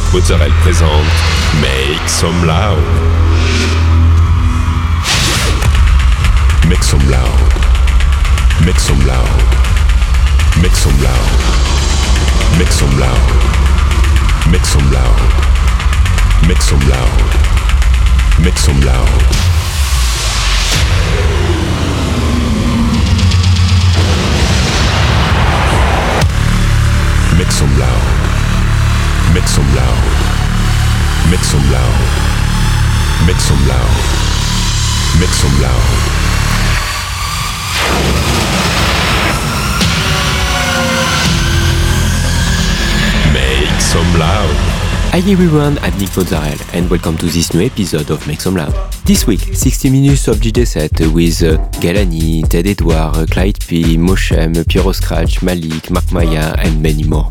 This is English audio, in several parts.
Annick Mozzarella présente Make Some Loud. Make some loud. Make some loud. Make some loud. Make some loud. Make some loud. Make some loud. Make some loud. Make some loud. Make some loud. Make some loud. Make some loud. Make some loud. Make everyone, I'm Nick Mozzarella and welcome to this new episode of Make Some Loud. This week, 60 minutes of DJ set with uh, Galani, Ted Edouard, Clyde P, Moshem, Piero Scratch, Malik, Mark Maya and many more.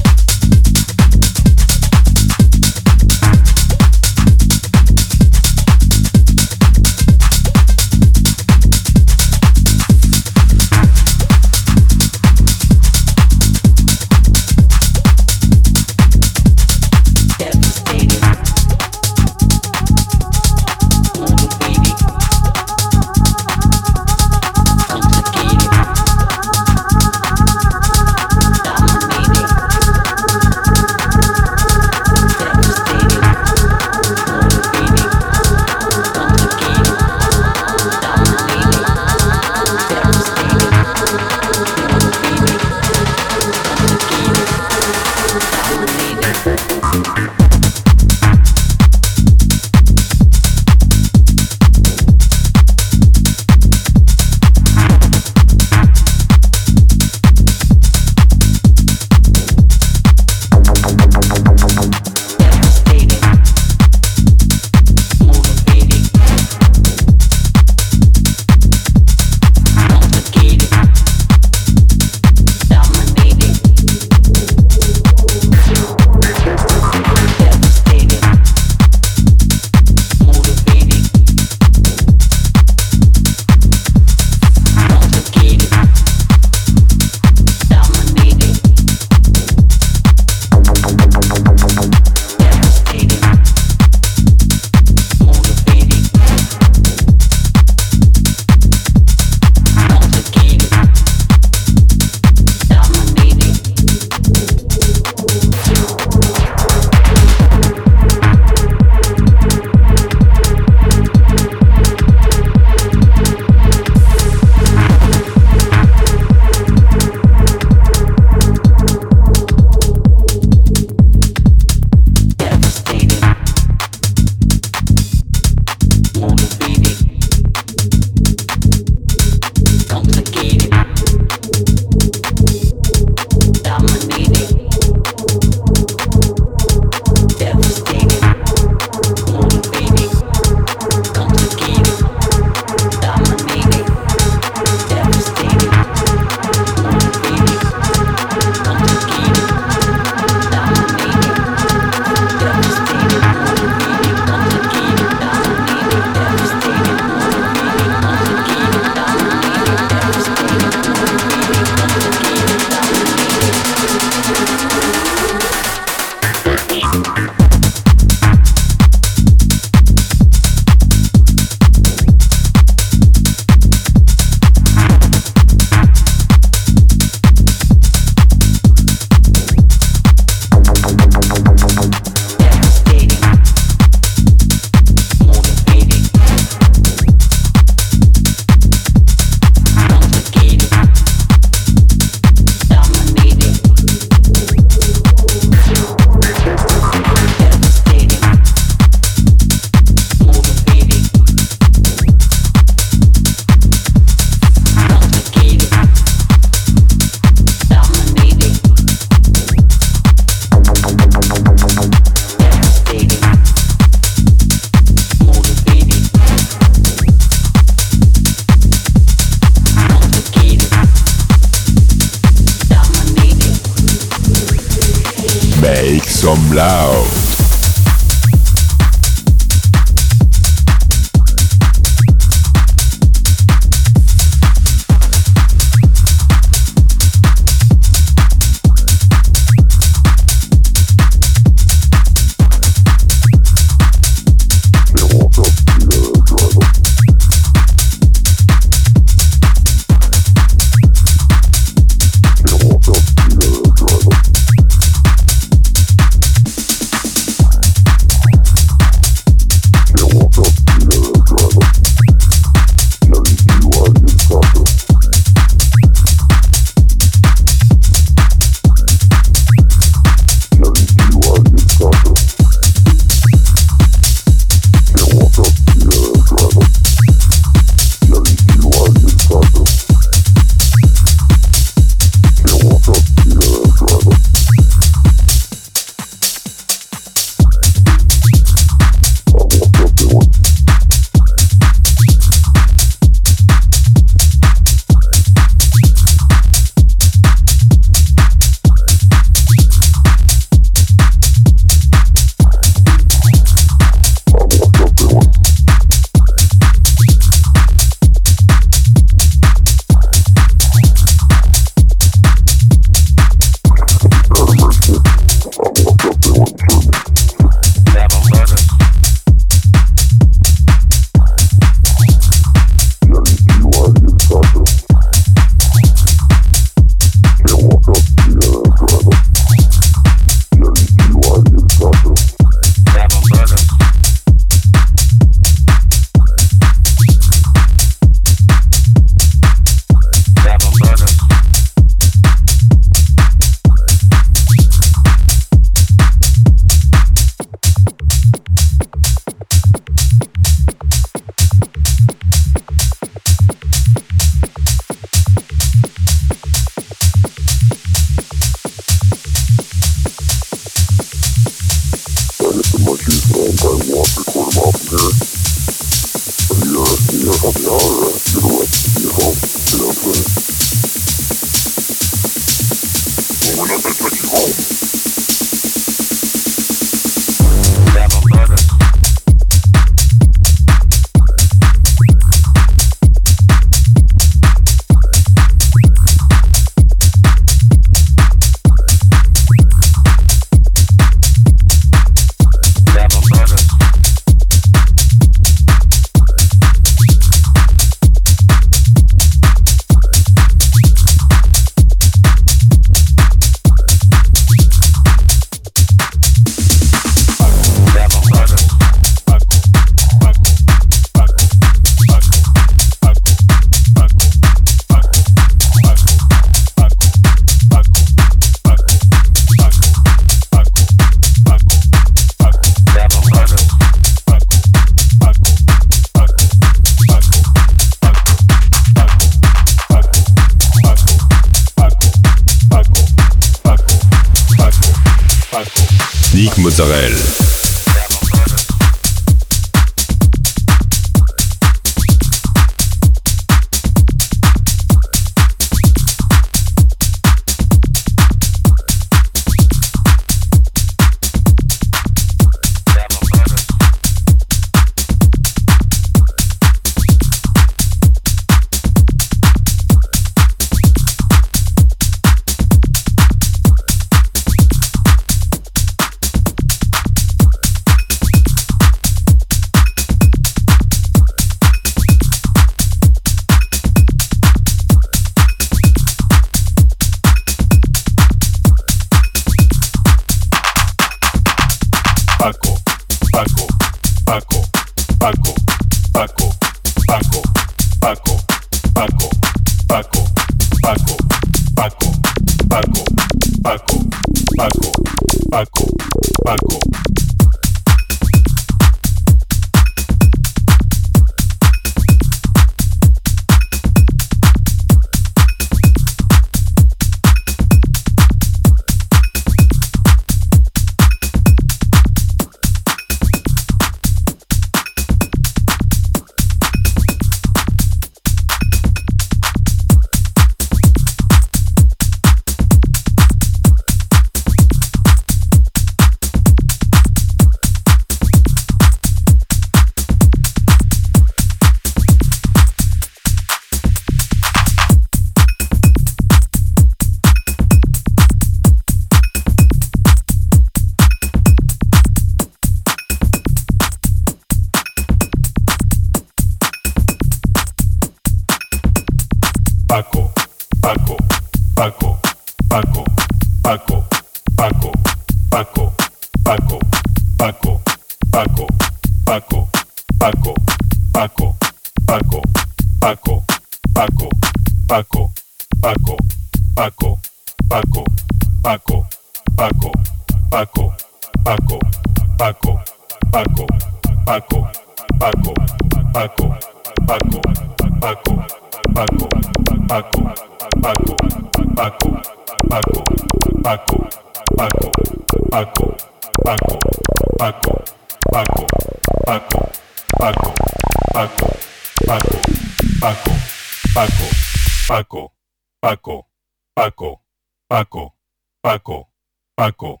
Paco, Paco, Paco.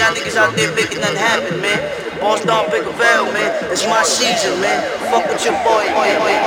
Y'all niggas out there making nothing happen, man. Boss Don Big Veil, man. It's my season, man. Fuck with your boy, boy, boy,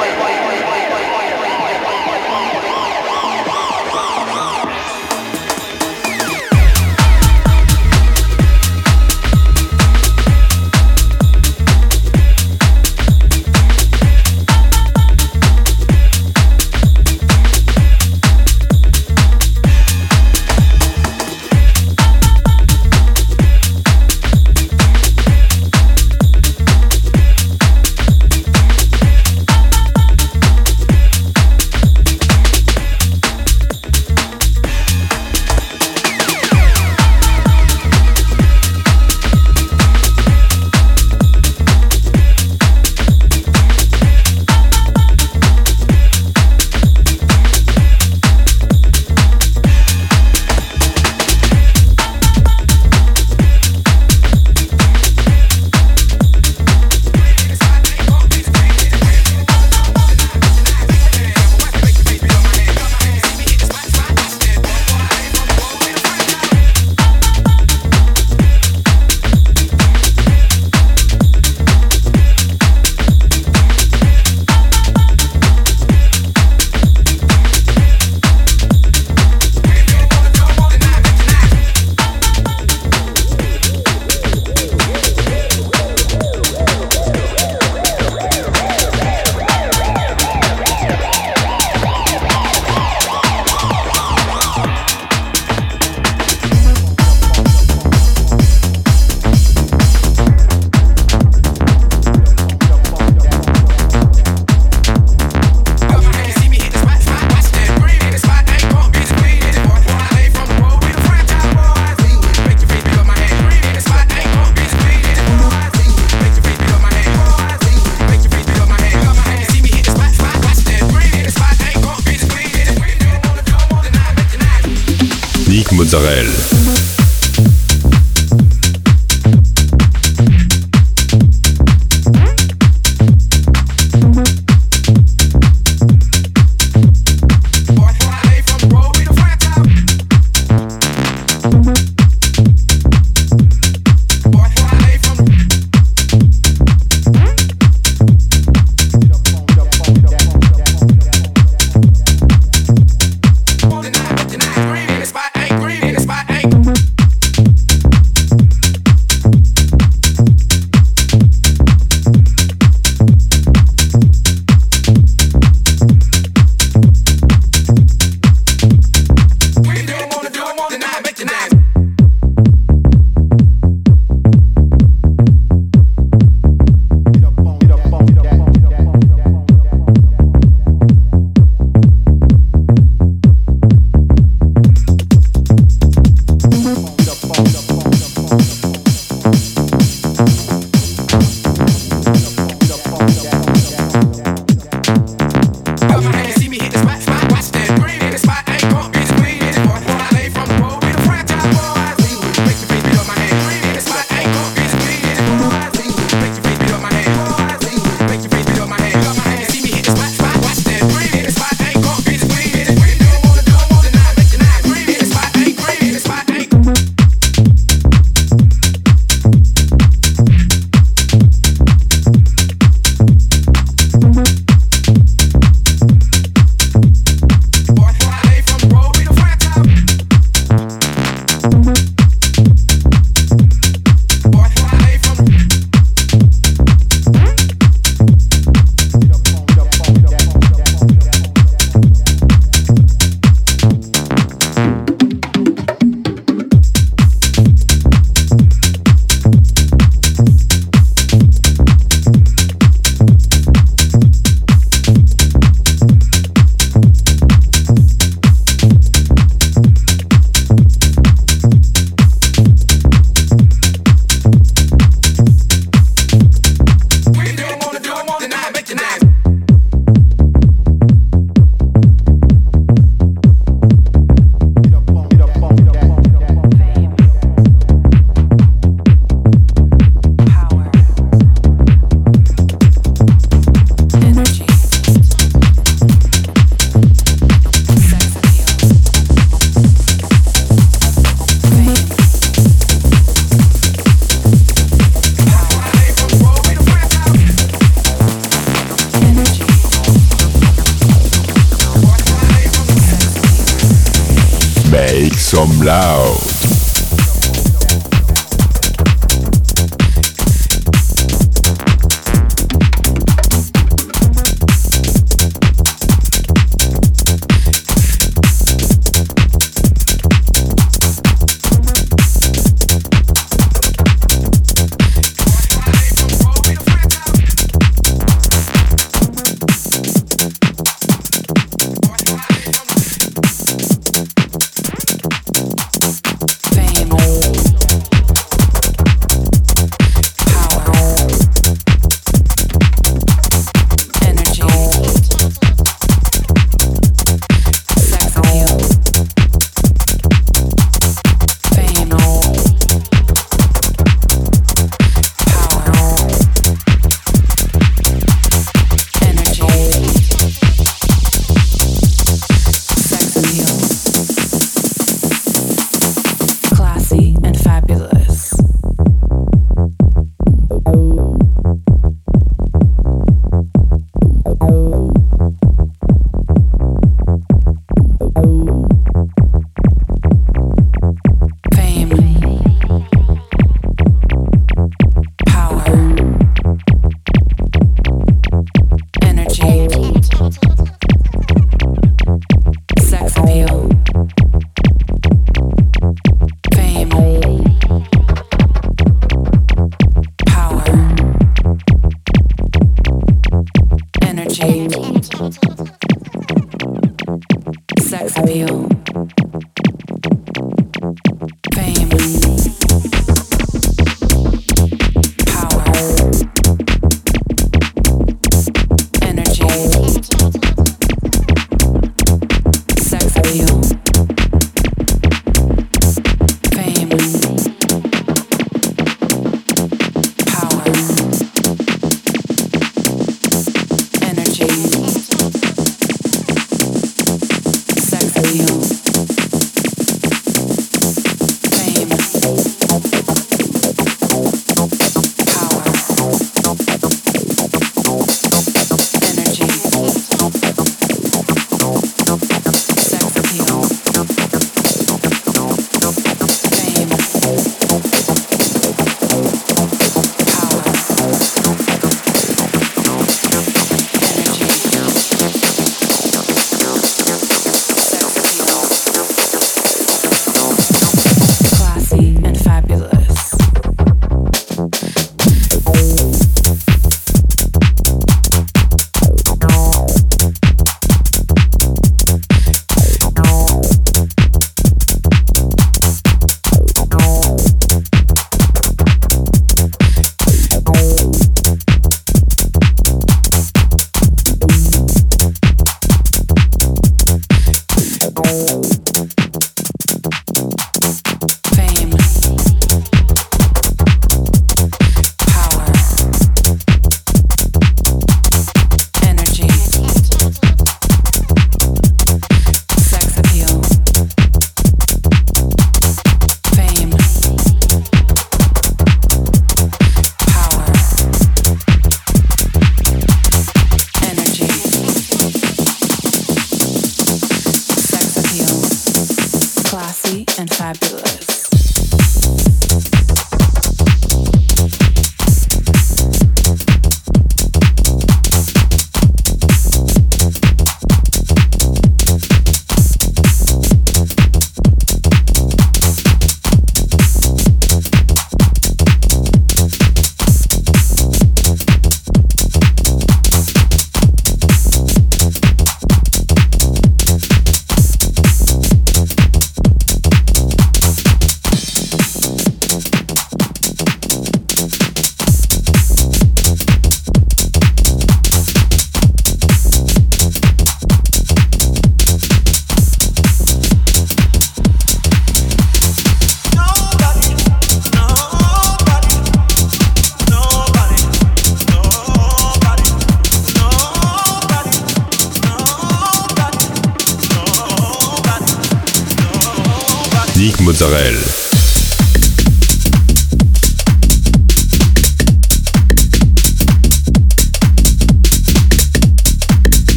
Musik Mozzarella.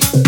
right.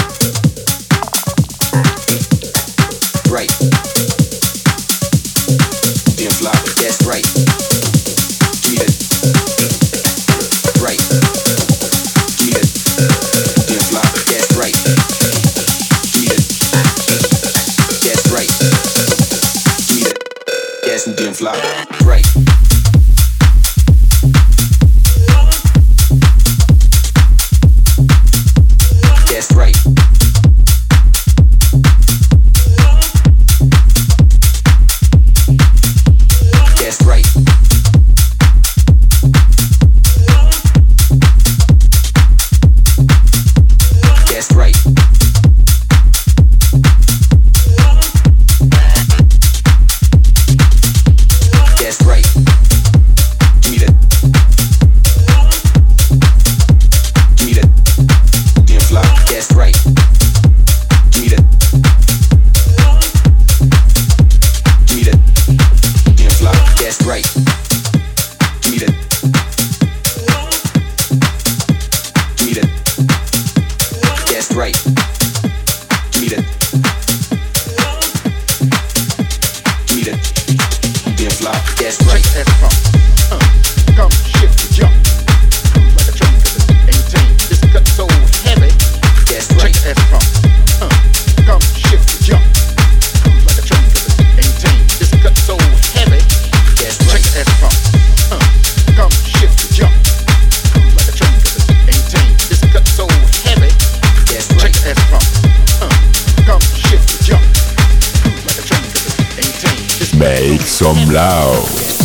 Make some loud.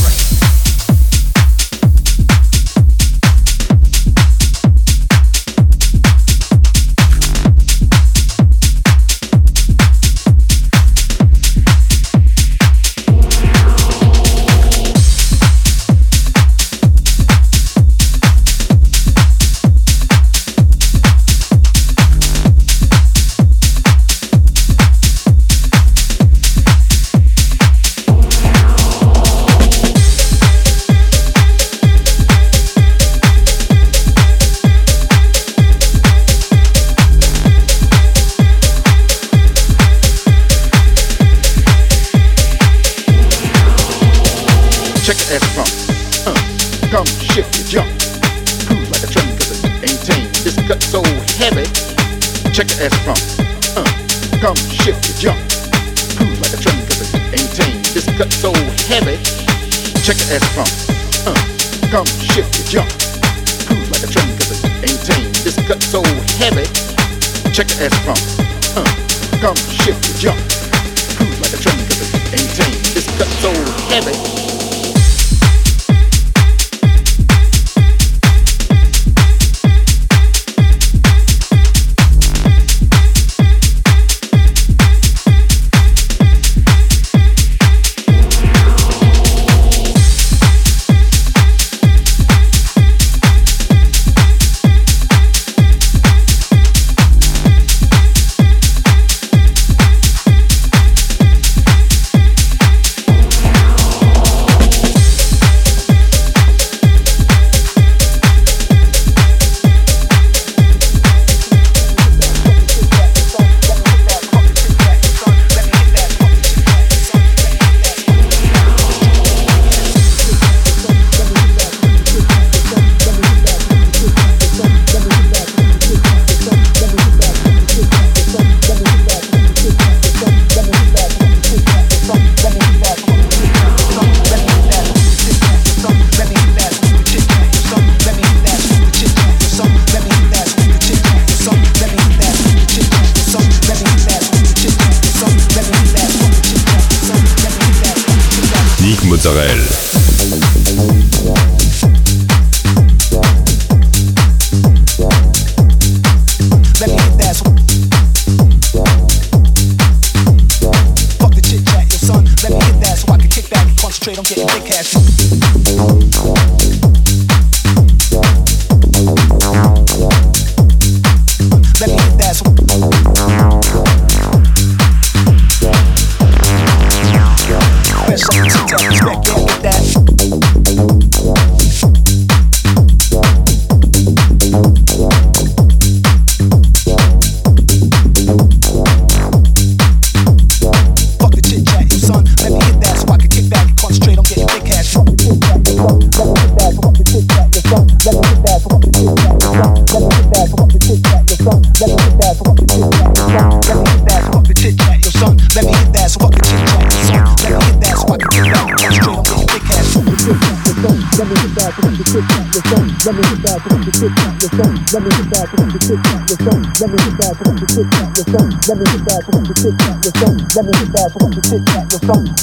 from. Uh, come shift your jump. Cruise like a train cause it ain't tame. This cut so heavy. Check your ass from.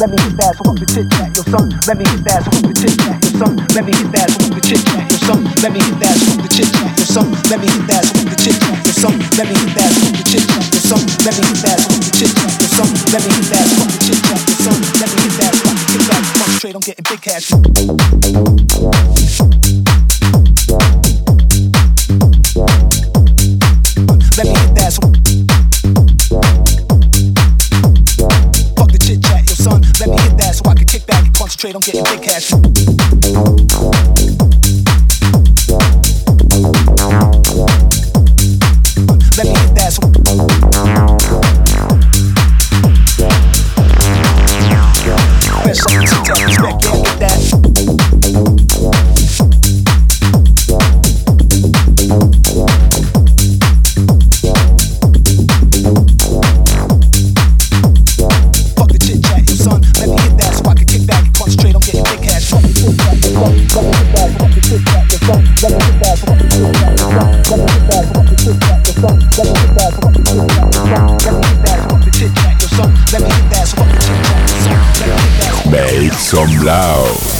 Let me get back to the kick out your son. Let me get back to the kick out your son. Let me get back to the kick out your son. Let me get back to the kick out your son. Let me get back to the kick out your son. Let me get back to the kick out your son. Let me get back to the kick out your son. Let me get back to the kick out your son. Let me get back to the kick out. Concentrate on getting big cash. Some loud.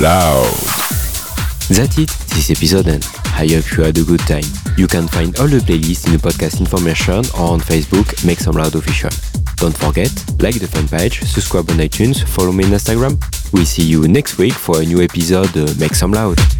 Loud. That's it, this episode and I hope you had a good time. You can find all the playlists in the podcast information or on Facebook, Make Some Loud Official. Don't forget, like the fan page, subscribe on iTunes, follow me on Instagram. We see you next week for a new episode Make Some Loud.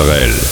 Israël.